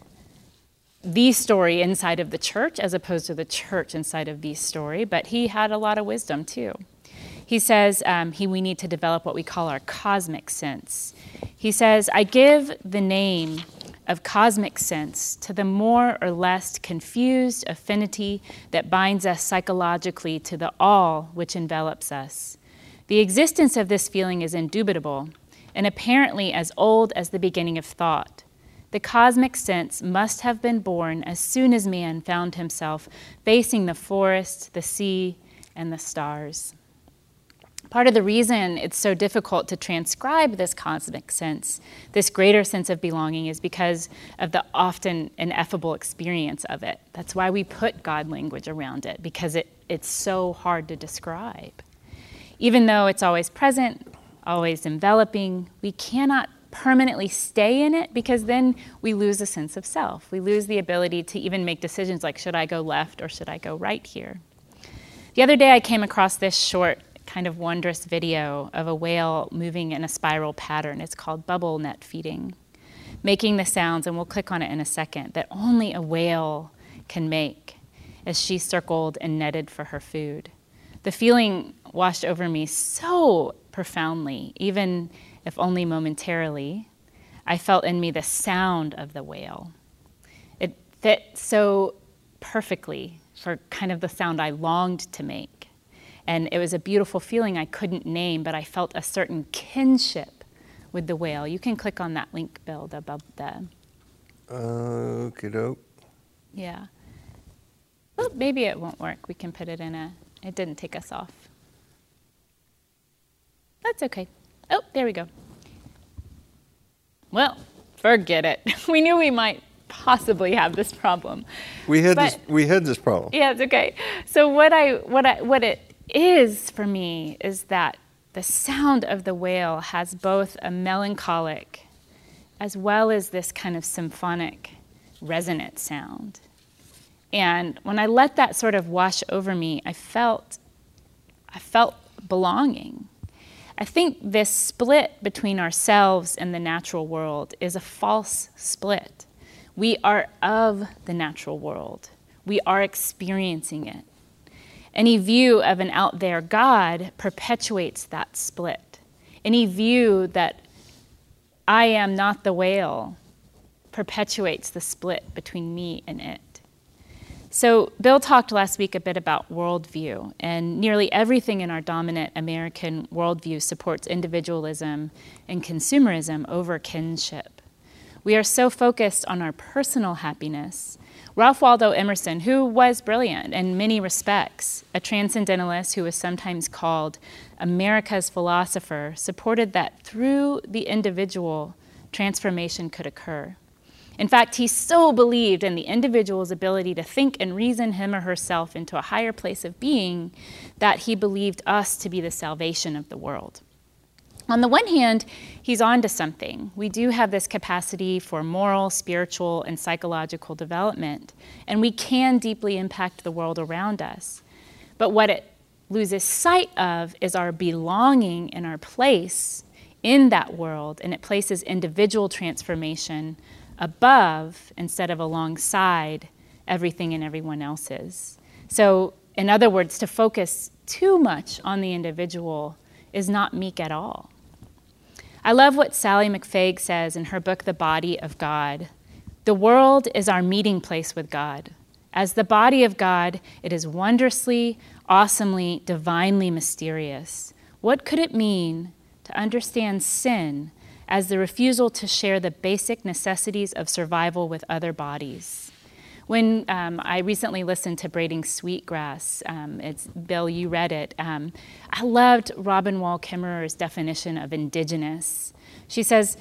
the story inside of the church as opposed to the church inside of the story, but he had a lot of wisdom too. He says um, he, we need to develop what we call our cosmic sense. He says, I give the name of cosmic sense to the more or less confused affinity that binds us psychologically to the all which envelops us. The existence of this feeling is indubitable and apparently as old as the beginning of thought. The cosmic sense must have been born as soon as man found himself facing the forest, the sea, and the stars. Part of the reason it's so difficult to transcribe this cosmic sense, this greater sense of belonging, is because of the often ineffable experience of it. That's why we put God language around it, because it, it's so hard to describe. Even though it's always present, always enveloping. We cannot permanently stay in it because then we lose a sense of self. We lose the ability to even make decisions like, should I go left or should I go right here? The other day I came across this short, kind of wondrous video of a whale moving in a spiral pattern. It's called bubble net feeding, making the sounds, and we'll click on it in a second, that only a whale can make as she circled and netted for her food. The feeling washed over me so profoundly, even if only momentarily. I felt in me the sound of the whale. It fit so perfectly for kind of the sound I longed to make. And it was a beautiful feeling I couldn't name, but I felt a certain kinship with the whale. You can click on that link, build above the. Okay, doke. Yeah. Well, maybe it won't work. We can put it in a. It didn't take us off. That's okay. Oh, there we go. Well, forget it. We knew we might possibly have this problem. We had But- this. We had this problem. Yeah, it's okay. So what I what I what it is for me is that the sound of the whale has both a melancholic as well as this kind of symphonic resonant sound. And when I let that sort of wash over me, I felt I felt belonging. I think this split between ourselves and the natural world is a false split. We are of the natural world. We are experiencing it. Any view of an out there God perpetuates that split. Any view that I am not the whale perpetuates the split between me and it. So, Bill talked last week a bit about worldview, and nearly everything in our dominant American worldview supports individualism and consumerism over kinship. We are so focused on our personal happiness. Ralph Waldo Emerson, who was brilliant in many respects, a transcendentalist who was sometimes called America's philosopher, supported that through the individual, transformation could occur. In fact, he so believed in the individual's ability to think and reason him or herself into a higher place of being that he believed us to be the salvation of the world. On the one hand, he's on to something. We do have this capacity for moral, spiritual, and psychological development, and we can deeply impact the world around us. But what it loses sight of is our belonging and our place in that world, and it places individual transformation above instead of alongside everything and everyone else's. So, in other words, to focus too much on the individual is not meek at all. I love what Sallie McFague says in her book, The Body of God. The world is our meeting place with God. As the body of God, it is wondrously, awesomely, divinely mysterious. What could it mean to understand sin as the refusal to share the basic necessities of survival with other bodies? When um, I recently listened to Braiding Sweetgrass, um, it's Bill, you read it. Um, I loved Robin Wall Kimmerer's definition of indigenous. She says,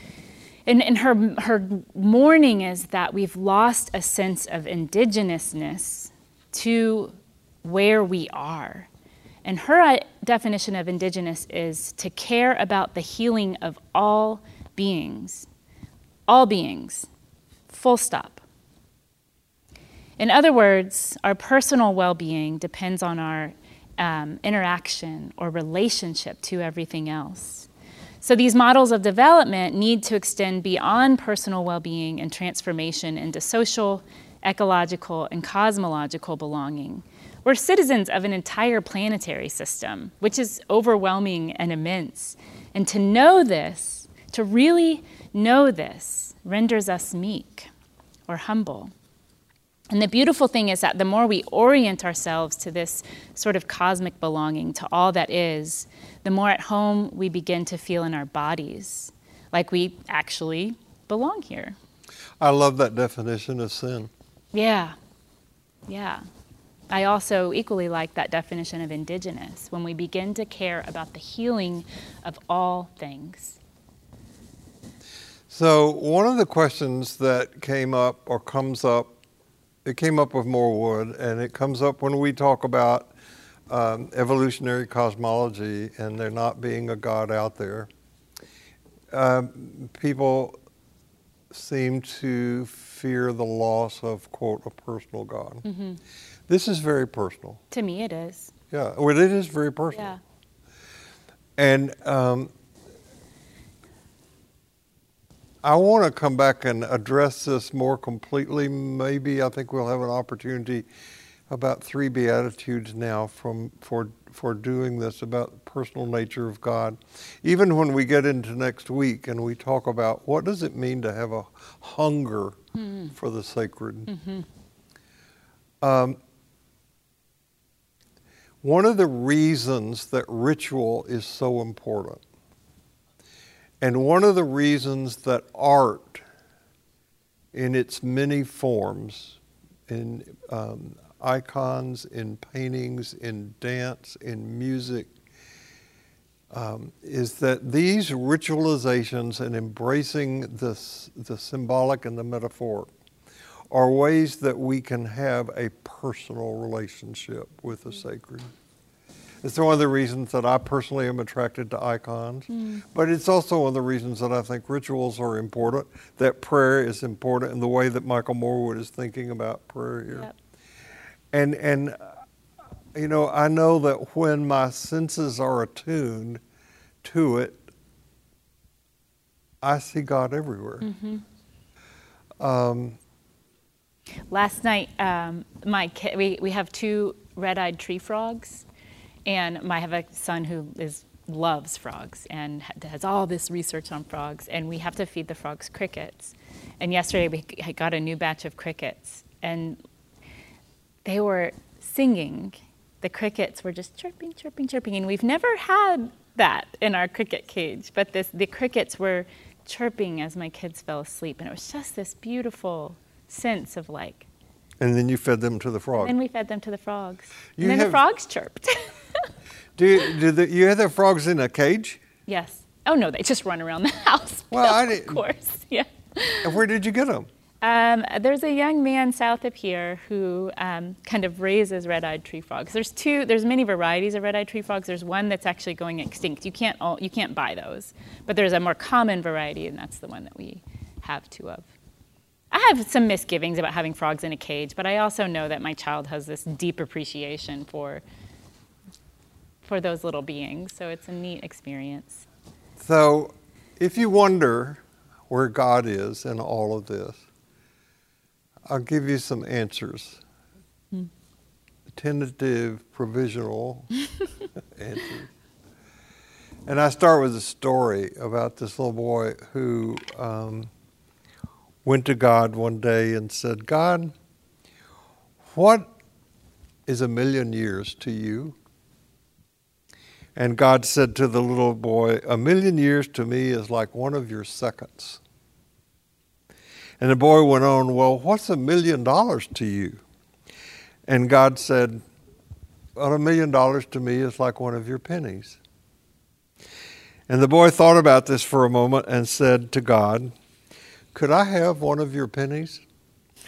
and, and her, her mourning is that we've lost a sense of indigenousness to where we are. And her uh, definition of indigenous is to care about the healing of all beings, all beings, full stop. In other words, our personal well being depends on our um, interaction or relationship to everything else. So these models of development need to extend beyond personal well being and transformation into social, ecological, and cosmological belonging. We're citizens of an entire planetary system, which is overwhelming and immense. And to know this, to really know this, renders us meek or humble. And the beautiful thing is that the more we orient ourselves to this sort of cosmic belonging, to all that is, the more at home we begin to feel in our bodies, like we actually belong here. I love that definition of sin. Yeah, yeah. I also equally like that definition of indigenous when we begin to care about the healing of all things. So one of the questions that came up or comes up, it came up with Morwood, and it comes up when we talk about um, evolutionary cosmology and there not being a God out there. Um, people seem to fear the loss of quote a personal God. Mm-hmm. This is very personal. To me, it is. Yeah, well, it is very personal. Yeah. And um, I want to come back and address this more completely. Maybe I think we'll have an opportunity about three beatitudes now from for for doing this about the personal nature of God. Even when we get into next week and we talk about what does it mean to have a hunger for the sacred. Um, One of the reasons that ritual is so important, and one of the reasons that art, in its many forms, in um, icons, in paintings, in dance, in music, um, is that these ritualizations and embracing the symbolic and the metaphoric are ways that we can have a personal relationship with the sacred. It's one of the reasons that I personally am attracted to icons, mm. but it's also one of the reasons that I think rituals are important, that prayer is important, and the way that Michael Morwood is thinking about prayer here. Yep. And, and you know, I know that when my senses are attuned to it, I see God everywhere. Mm-hmm. Um, Last night, um, my ki- we, we have two red-eyed tree frogs, and I have a son who is loves frogs and has all this research on frogs, and we have to feed the frogs crickets. And yesterday we got a new batch of crickets, and they were singing. The crickets were just chirping, chirping, chirping, and we've never had that in our cricket cage. But this, the crickets were chirping as my kids fell asleep, and it was just this beautiful sense of like. And then you fed them to the frogs. And we fed them to the frogs. You and then have, the frogs chirped. do you, do the, you have the frogs in a cage? Yes. Oh no, they just run around the house. Well, no, I did. Of course, yeah. And where did you get them? Um, there's a young man south of here who um, kind of raises red-eyed tree frogs. There's two. There's many varieties of red-eyed tree frogs. There's one that's actually going extinct. You can't all, you can't buy those, but there's a more common variety, and that's the one that we have two of. I have some misgivings about having frogs in a cage, but I also know that my child has this deep appreciation for for those little beings. So it's a neat experience. So, if you wonder where God is in all of this, I'll give you some answers. Hmm. Tentative, provisional answers. And I start with a story about this little boy who um, went to God one day and said, God, what is a million years to you? And God said to the little boy, A million years to me is like one of your seconds. And the boy went on, Well, what's a million dollars to you? And God said, Well, a million dollars to me is like one of your pennies. And the boy thought about this for a moment and said to God, Could I have one of your pennies?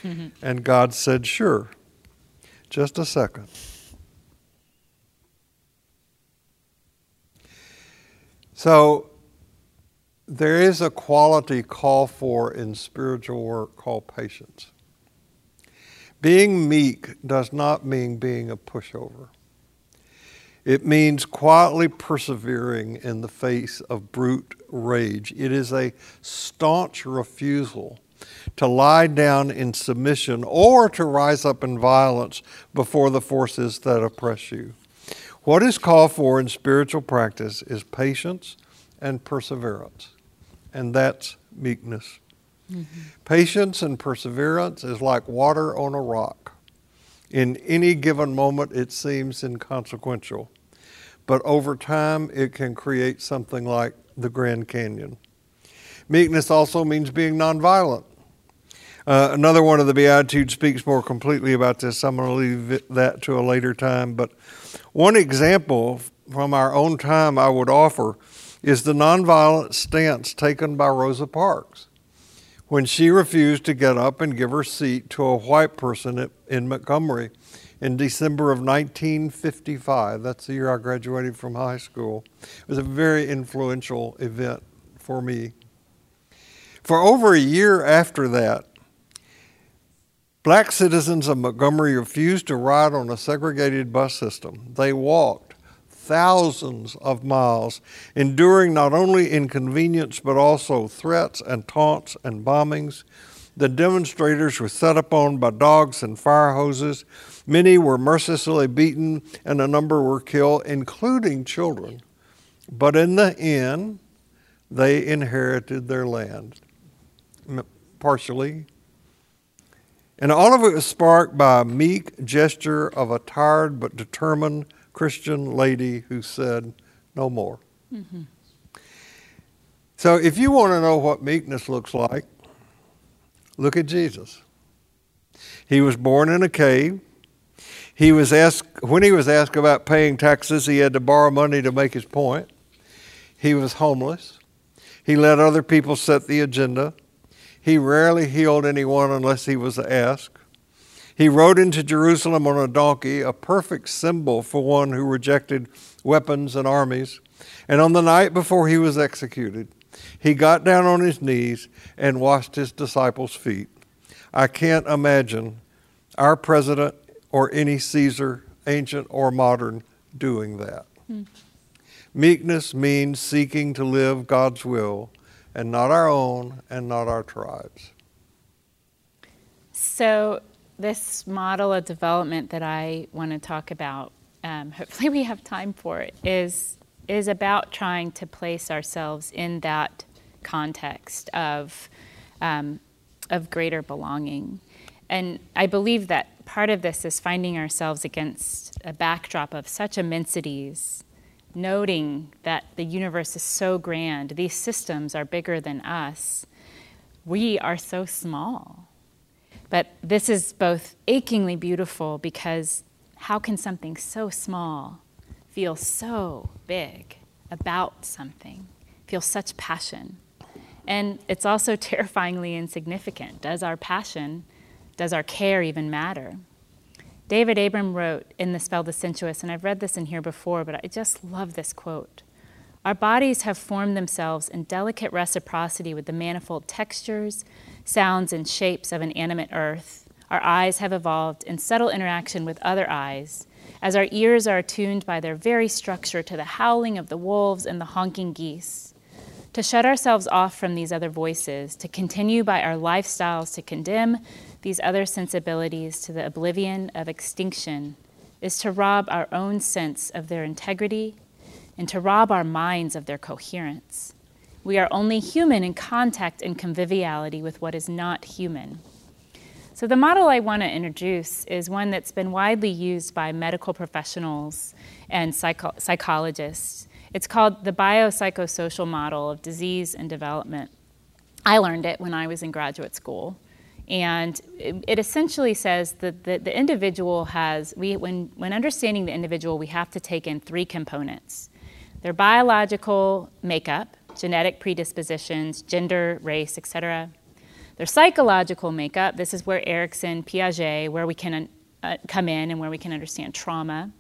Mm-hmm. And God said, Sure. Just a second. So there is a quality called for in spiritual work called patience. Being meek does not mean being a pushover. It means quietly persevering in the face of brute rage. It is a staunch refusal to lie down in submission or to rise up in violence before the forces that oppress you. What is called for in spiritual practice is patience and perseverance and that's meekness. Mm-hmm. Patience and perseverance is like water on a rock. In any given moment, it seems inconsequential, but over time, it can create something like the Grand Canyon. Meekness also means being nonviolent. Uh, another one of the Beatitudes speaks more completely about this. I'm going to leave that to a later time. But one example from our own time I would offer is the nonviolent stance taken by Rosa Parks when she refused to get up and give her seat to a white person in Montgomery in December of 1955. That's the year I graduated from high school. It was a very influential event for me. For over a year after that, black citizens of Montgomery refused to ride on a segregated bus system. They walked thousands of miles, enduring not only inconvenience but also threats and taunts and bombings. The demonstrators were set upon by dogs and fire hoses. Many were mercilessly beaten, and a number were killed, including children. But in the end, they inherited their land, partially. And all of it was sparked by a meek gesture of a tired but determined Christian lady who said, No more. Mm-hmm. So if you want to know what meekness looks like, look at Jesus. He was born in a cave. He was asked when he was asked about paying taxes, he had to borrow money to make his point. He was homeless. He let other people set the agenda. He rarely healed anyone unless he was asked. He rode into Jerusalem on a donkey, a perfect symbol for one who rejected weapons and armies. And on the night before he was executed, he got down on his knees and washed his disciples' feet. I can't imagine our president or any Caesar, ancient or modern, doing that. Hmm. Meekness means seeking to live God's will and not our own and not our tribes. So, this model of development that I want to talk about, um, hopefully we have time for it, is, is about trying to place ourselves in that context of, um, of greater belonging. And I believe that part of this is finding ourselves against a backdrop of such immensities, noting that the universe is so grand, these systems are bigger than us. We are so small. But this is both achingly beautiful because how can something so small feel so big about something, feel such passion? And it's also terrifyingly insignificant. Does our passion, does our care even matter? David Abram wrote in The Spell the Sensuous, and I've read this in here before, but I just love this quote. Our bodies have formed themselves in delicate reciprocity with the manifold textures, sounds, and shapes of an animate earth. Our eyes have evolved in subtle interaction with other eyes, as our ears are attuned by their very structure to the howling of the wolves and the honking geese to shut ourselves off from these other voices, to continue by our lifestyles to condemn these other sensibilities to the oblivion of extinction, is to rob our own sense of their integrity and to rob our minds of their coherence. We are only human in contact and conviviality with what is not human. So, the model I want to introduce is one that's been widely used by medical professionals and psycho- psychologists it's called the biopsychosocial model of disease and development. I learned it when I was in graduate school. And it, essentially says that the, the individual has, we, when, when understanding the individual, we have to take in three components their biological makeup, genetic predispositions, gender, race, etc. Their psychological makeup, this is where Erikson, Piaget, where we can uh, come in and where we can understand trauma.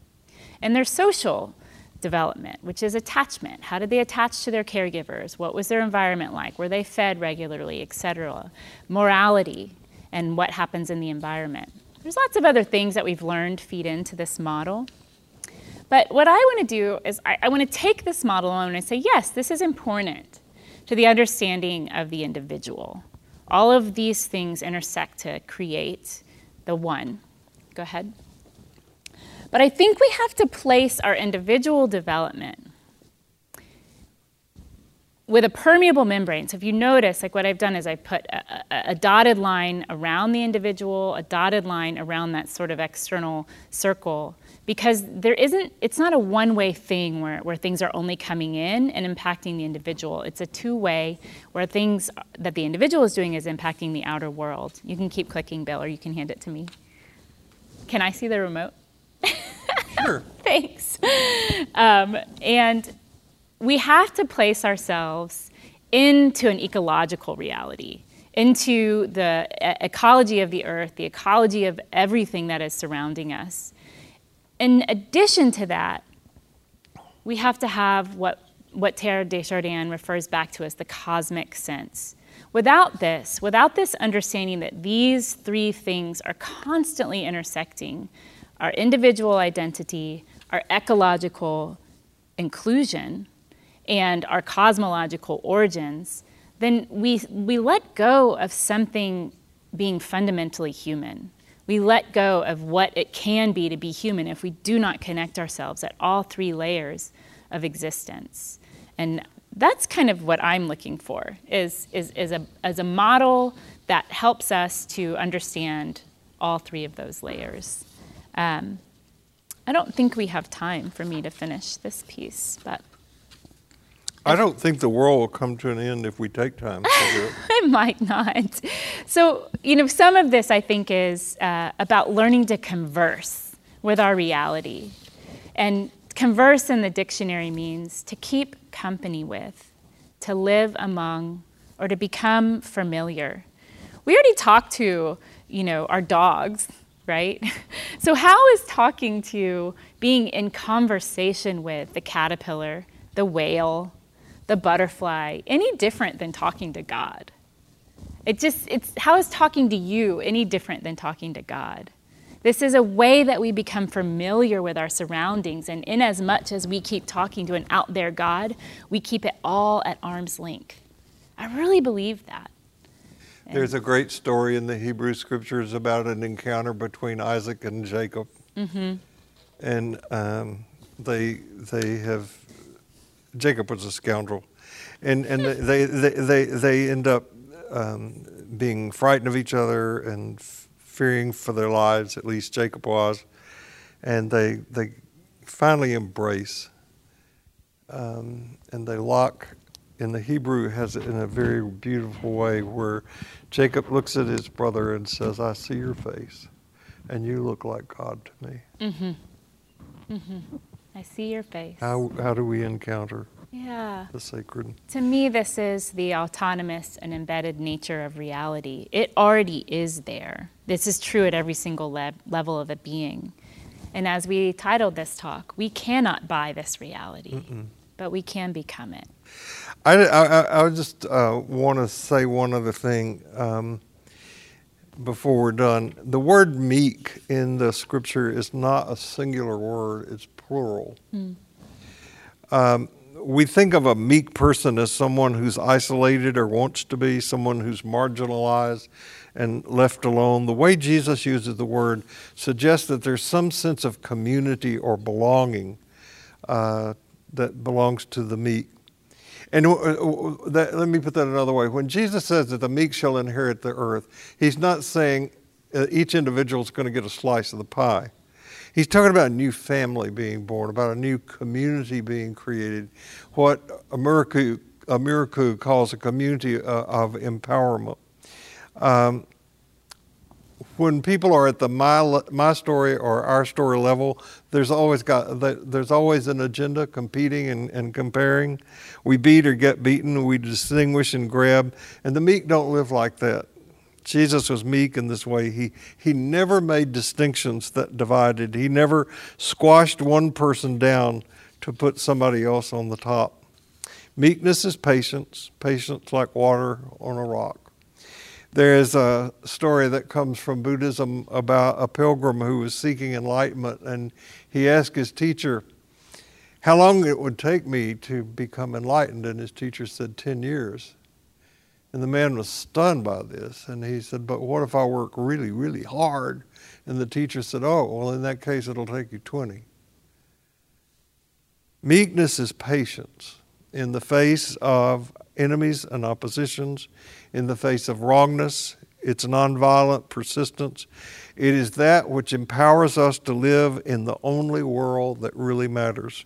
And their social development, which is attachment. How did they attach to their caregivers? What was their environment like? Were they fed regularly, etc.? Morality and what happens in the environment. There's lots of other things that we've learned feed into this model. But what I want to do is I, I want to take this model and say, yes, this is important to the understanding of the individual. All of these things intersect to create the one. Go ahead. But I think we have to place our individual development with a permeable membrane. So if you notice, like what I've done is I put a, a, a, dotted line around the individual, a dotted line around that sort of external circle, because there isn't, it's not a one-way thing where, where things are only coming in and impacting the individual. It's a two-way where things that the individual is doing is impacting the outer world. You can keep clicking, Bill, or you can hand it to me. Can I see the remote? Sure. Thanks. Um, and we have to place ourselves into an ecological reality, into the ecology of the earth, the ecology of everything that is surrounding us. In addition to that, we have to have what, what Teilhard de Chardin refers back to as the cosmic sense. Without this, without this understanding that these three things are constantly intersecting, our individual identity, our ecological inclusion, and our cosmological origins, then we, we let go of something being fundamentally human. We let go of what it can be to be human if we do not connect ourselves at all three layers of existence. And that's kind of what I'm looking for is, is, is a, as a model that helps us to understand all three of those layers. Um, I don't think we have time for me to finish this piece, but I don't think the world will come to an end if we take time to do it. it might not. So, you know, some of this I think is uh, about learning to converse with our reality. And converse in the dictionary means to keep company with, to live among, or to become familiar. We already talked to, you know, our dogs, right? So, how is talking to, being in conversation with the caterpillar, the whale, the butterfly any different than talking to God? It just, it's, how is talking to you any different than talking to God? This is a way that we become familiar with our surroundings, and in as much as we keep talking to an out there God, we keep it all at arm's length. I really believe that. There's a great story in the Hebrew scriptures about an encounter between Isaac and Jacob. Mm-hmm. And um, they, they have, Jacob was a scoundrel. And, and they, they, they, they end up um, being frightened of each other and f- fearing for their lives, at least Jacob was. And they, they finally embrace. Um, and they lock in the Hebrew has it in a very beautiful way where Jacob looks at his brother and says, I see your face, and you look like God to me. Mm-hmm. Mm-hmm. I see your face. How, how do we encounter yeah. the sacred? To me, this is the autonomous and embedded nature of reality. It already is there. This is true at every single le- level of a being. And as we titled this talk, we cannot buy this reality, Mm-mm. but we can become it. I, I, I just uh, want to say one other thing um, before we're done. The word meek in the scripture is not a singular word, it's plural. Mm. Um, we think of a meek person as someone who's isolated or wants to be, someone who's marginalized and left alone. The way Jesus uses the word suggests that there's some sense of community or belonging uh, that belongs to the meek. And uh, uh, that, let me put that another way. When Jesus says that the meek shall inherit the earth, he's not saying uh, each individual is going to get a slice of the pie. He's talking about a new family being born, about a new community being created, what America, America calls a community of empowerment. Um, when people are at the my my story or our story level, there's always got there's always an agenda, competing and, and comparing. We beat or get beaten. We distinguish and grab, and the meek don't live like that. Jesus was meek in this way. He he never made distinctions that divided. He never squashed one person down to put somebody else on the top. Meekness is patience. Patience like water on a rock. There is a story that comes from Buddhism about a pilgrim who was seeking enlightenment, and he asked his teacher how long it would take me to become enlightened, and his teacher said 10 years. And the man was stunned by this, and he said, But what if I work really, really hard? And the teacher said, Oh, well, in that case, it'll take you 20. Meekness is patience in the face of enemies and oppositions in the face of wrongness. It's nonviolent persistence. It is that which empowers us to live in the only world that really matters.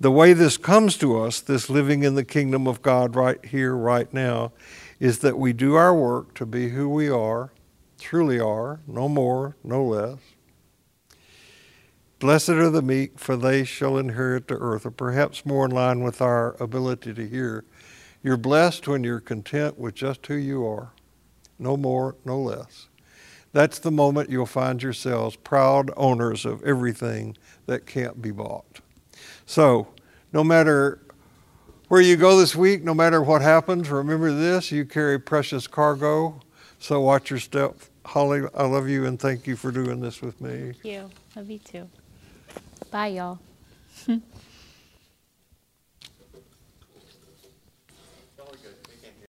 The way this comes to us, this living in the kingdom of God right here, right now, is that we do our work to be who we are, truly are, no more, no less. Blessed are the meek, for they shall inherit the earth, or perhaps more in line with our ability to hear you're blessed when you're content with just who you are, no more, no less. That's the moment you'll find yourselves proud owners of everything that can't be bought. So, no matter where you go this week, no matter what happens, remember this you carry precious cargo. So, watch your step. Holly, I love you and thank you for doing this with me. Thank you. Love you too. Bye, y'all.